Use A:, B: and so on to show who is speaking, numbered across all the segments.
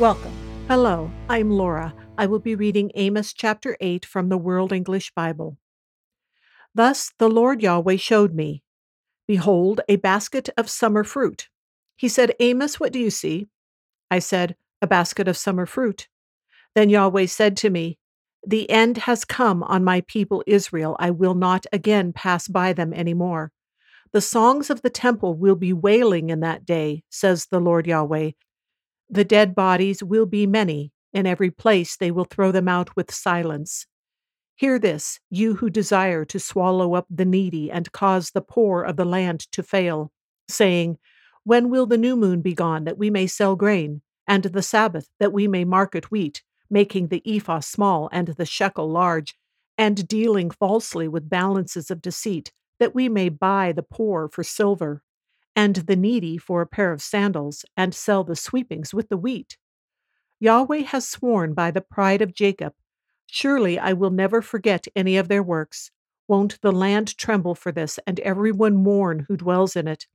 A: Welcome. Hello, I'm Laura. I will be reading Amos chapter 8 from the World English Bible. Thus the Lord Yahweh showed me, Behold, a basket of summer fruit. He said, Amos, what do you see? I said, A basket of summer fruit. Then Yahweh said to me, The end has come on my people Israel. I will not again pass by them any more. The songs of the temple will be wailing in that day, says the Lord Yahweh, the dead bodies will be many, in every place they will throw them out with silence. Hear this, you who desire to swallow up the needy and cause the poor of the land to fail, saying, When will the new moon be gone, that we may sell grain, and the Sabbath, that we may market wheat, making the ephah small and the shekel large, and dealing falsely with balances of deceit, that we may buy the poor for silver, and the needy for a pair of sandals, and sell the sweepings with the wheat. Yahweh has sworn by the pride of Jacob, Surely I will never forget any of their works. Won't the land tremble for this, and everyone mourn who dwells in it?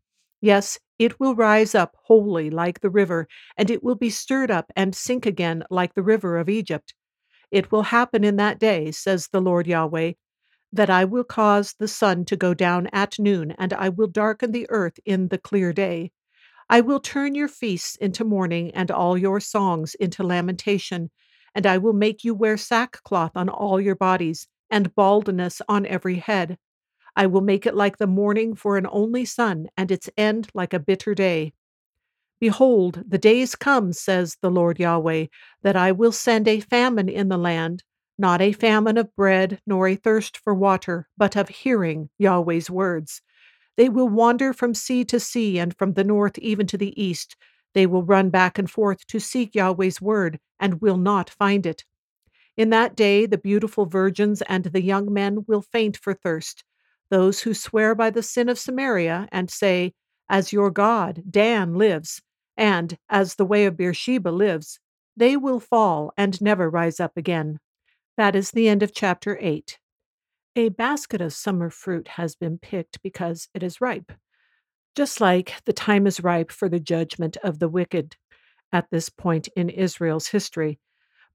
A: Yes, it will rise up wholly like the river, and it will be stirred up and sink again like the river of Egypt. It will happen in that day, says the Lord Yahweh, that I will cause the sun to go down at noon, and I will darken the earth in the clear day. I will turn your feasts into mourning, and all your songs into lamentation, and I will make you wear sackcloth on all your bodies, and baldness on every head. I will make it like the mourning for an only son, and its end like a bitter day. Behold, the days come, says the Lord Yahweh, that I will send a famine in the land, not a famine of bread, nor a thirst for water, but of hearing Yahweh's words. They will wander from sea to sea, and from the north even to the east. They will run back and forth to seek Yahweh's word, and will not find it. In that day, the beautiful virgins and the young men will faint for thirst. Those who swear by the sin of Samaria and say, As your God, Dan, lives, and as the way of Beersheba lives, they will fall and never rise up again. That is the end of chapter 8. A basket of summer fruit has been picked because it is ripe, just like the time is ripe for the judgment of the wicked at this point in Israel's history.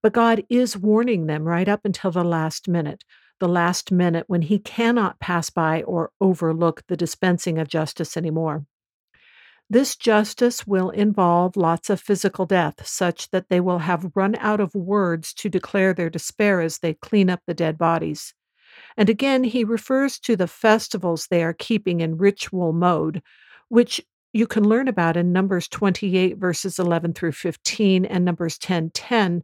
A: But God is warning them right up until the last minute, the last minute when He cannot pass by or overlook the dispensing of justice anymore. This justice will involve lots of physical death, such that they will have run out of words to declare their despair as they clean up the dead bodies. And again, he refers to the festivals they are keeping in ritual mode, which you can learn about in Numbers 28, verses 11 through 15, and Numbers 10 10,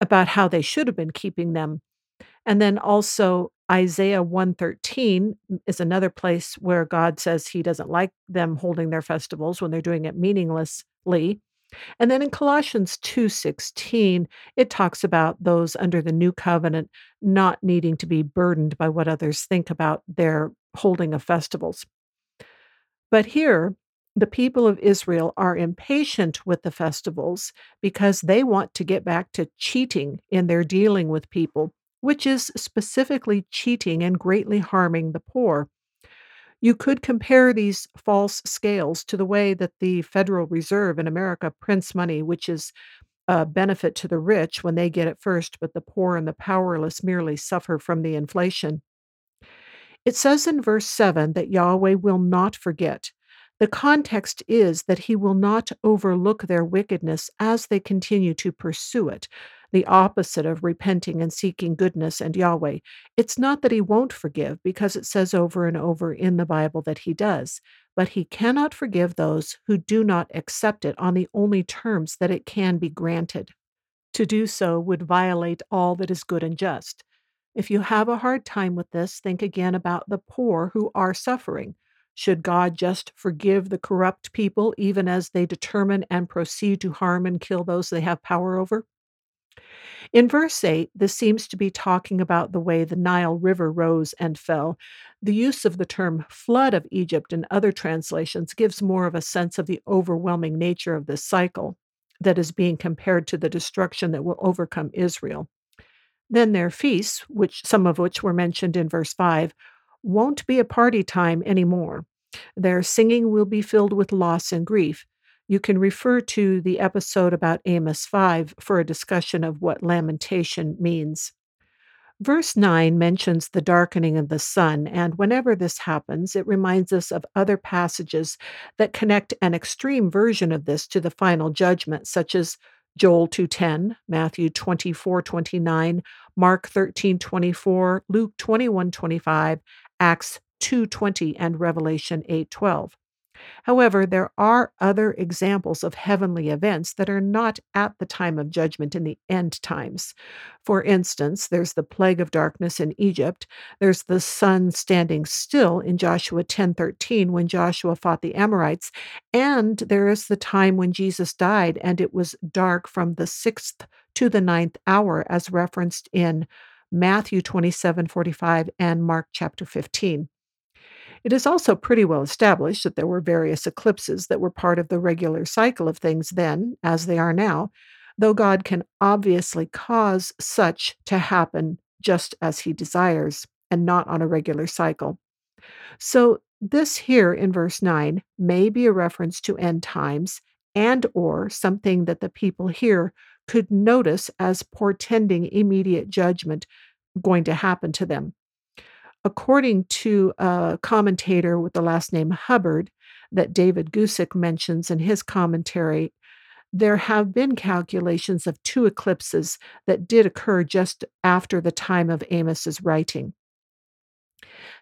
A: about how they should have been keeping them. And then also Isaiah 113 is another place where God says he doesn't like them holding their festivals when they're doing it meaninglessly. And then in Colossians 2:16, it talks about those under the new covenant not needing to be burdened by what others think about their holding of festivals. But here, the people of Israel are impatient with the festivals because they want to get back to cheating in their dealing with people which is specifically cheating and greatly harming the poor. You could compare these false scales to the way that the Federal Reserve in America prints money, which is a benefit to the rich when they get it first, but the poor and the powerless merely suffer from the inflation. It says in verse 7 that Yahweh will not forget. The context is that he will not overlook their wickedness as they continue to pursue it the opposite of repenting and seeking goodness and Yahweh. It's not that he won't forgive, because it says over and over in the Bible that he does, but he cannot forgive those who do not accept it on the only terms that it can be granted. To do so would violate all that is good and just. If you have a hard time with this, think again about the poor who are suffering. Should God just forgive the corrupt people even as they determine and proceed to harm and kill those they have power over? In verse 8, this seems to be talking about the way the Nile River rose and fell. The use of the term flood of Egypt in other translations gives more of a sense of the overwhelming nature of this cycle that is being compared to the destruction that will overcome Israel. Then their feasts, which some of which were mentioned in verse 5, won't be a party time anymore. Their singing will be filled with loss and grief. You can refer to the episode about Amos 5 for a discussion of what lamentation means. Verse 9 mentions the darkening of the sun, and whenever this happens, it reminds us of other passages that connect an extreme version of this to the final judgment, such as Joel 2:10, Matthew 24:29, Mark 13:24, Luke 21:25, Acts 2:20 and Revelation 8:12. However, there are other examples of heavenly events that are not at the time of judgment in the end times. For instance, there's the plague of darkness in Egypt. There's the sun standing still in Joshua 10:13 when Joshua fought the Amorites, and there is the time when Jesus died and it was dark from the 6th to the ninth hour as referenced in Matthew 27:45 and Mark chapter 15. It is also pretty well established that there were various eclipses that were part of the regular cycle of things then, as they are now, though God can obviously cause such to happen just as he desires and not on a regular cycle. So this here in verse 9 may be a reference to end times and or something that the people here could notice as portending immediate judgment going to happen to them according to a commentator with the last name Hubbard that David Guzik mentions in his commentary, there have been calculations of two eclipses that did occur just after the time of Amos's writing.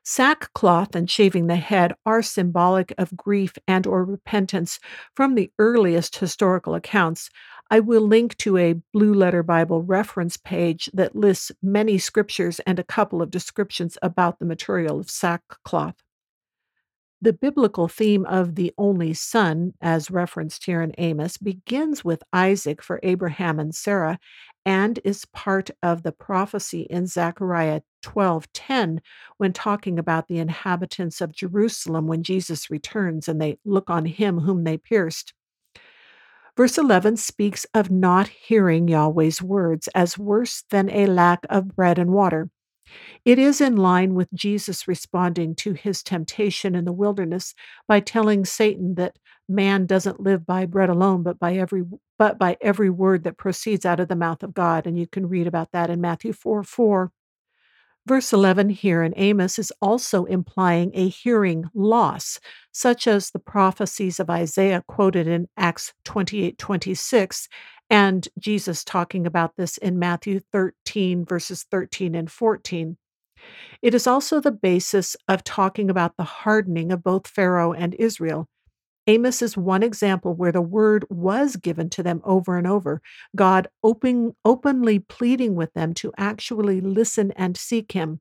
A: Sackcloth and shaving the head are symbolic of grief and or repentance from the earliest historical accounts, I will link to a Blue Letter Bible reference page that lists many scriptures and a couple of descriptions about the material of sackcloth. The biblical theme of the only son, as referenced here in Amos, begins with Isaac for Abraham and Sarah and is part of the prophecy in Zechariah 12:10 when talking about the inhabitants of Jerusalem when Jesus returns and they look on him whom they pierced. Verse 11 speaks of not hearing Yahweh's words as worse than a lack of bread and water. It is in line with Jesus responding to his temptation in the wilderness by telling Satan that man doesn't live by bread alone but by every but by every word that proceeds out of the mouth of God and you can read about that in Matthew 4 4. Verse 11 here in Amos is also implying a hearing loss, such as the prophecies of Isaiah quoted in Acts 28 26, and Jesus talking about this in Matthew 13, verses 13 and 14. It is also the basis of talking about the hardening of both Pharaoh and Israel. Amos is one example where the word was given to them over and over, God open, openly pleading with them to actually listen and seek him.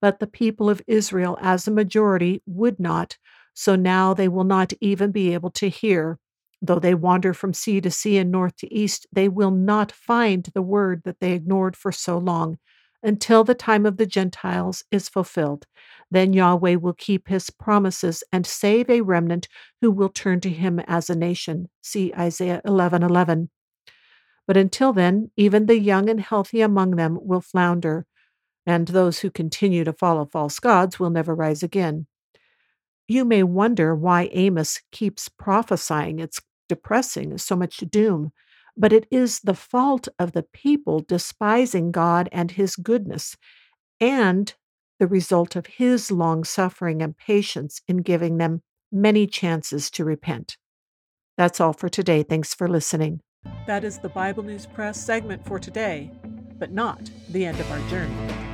A: But the people of Israel, as a majority, would not, so now they will not even be able to hear. Though they wander from sea to sea and north to east, they will not find the word that they ignored for so long until the time of the Gentiles is fulfilled. Then Yahweh will keep his promises and save a remnant who will turn to him as a nation. See Isaiah 11 11. But until then, even the young and healthy among them will flounder, and those who continue to follow false gods will never rise again. You may wonder why Amos keeps prophesying. It's depressing, so much doom but it is the fault of the people despising God and his goodness, and the result of his long suffering and patience in giving them many chances to repent. That's all for today. Thanks for listening.
B: That is the Bible News Press segment for today, but not the end of our journey.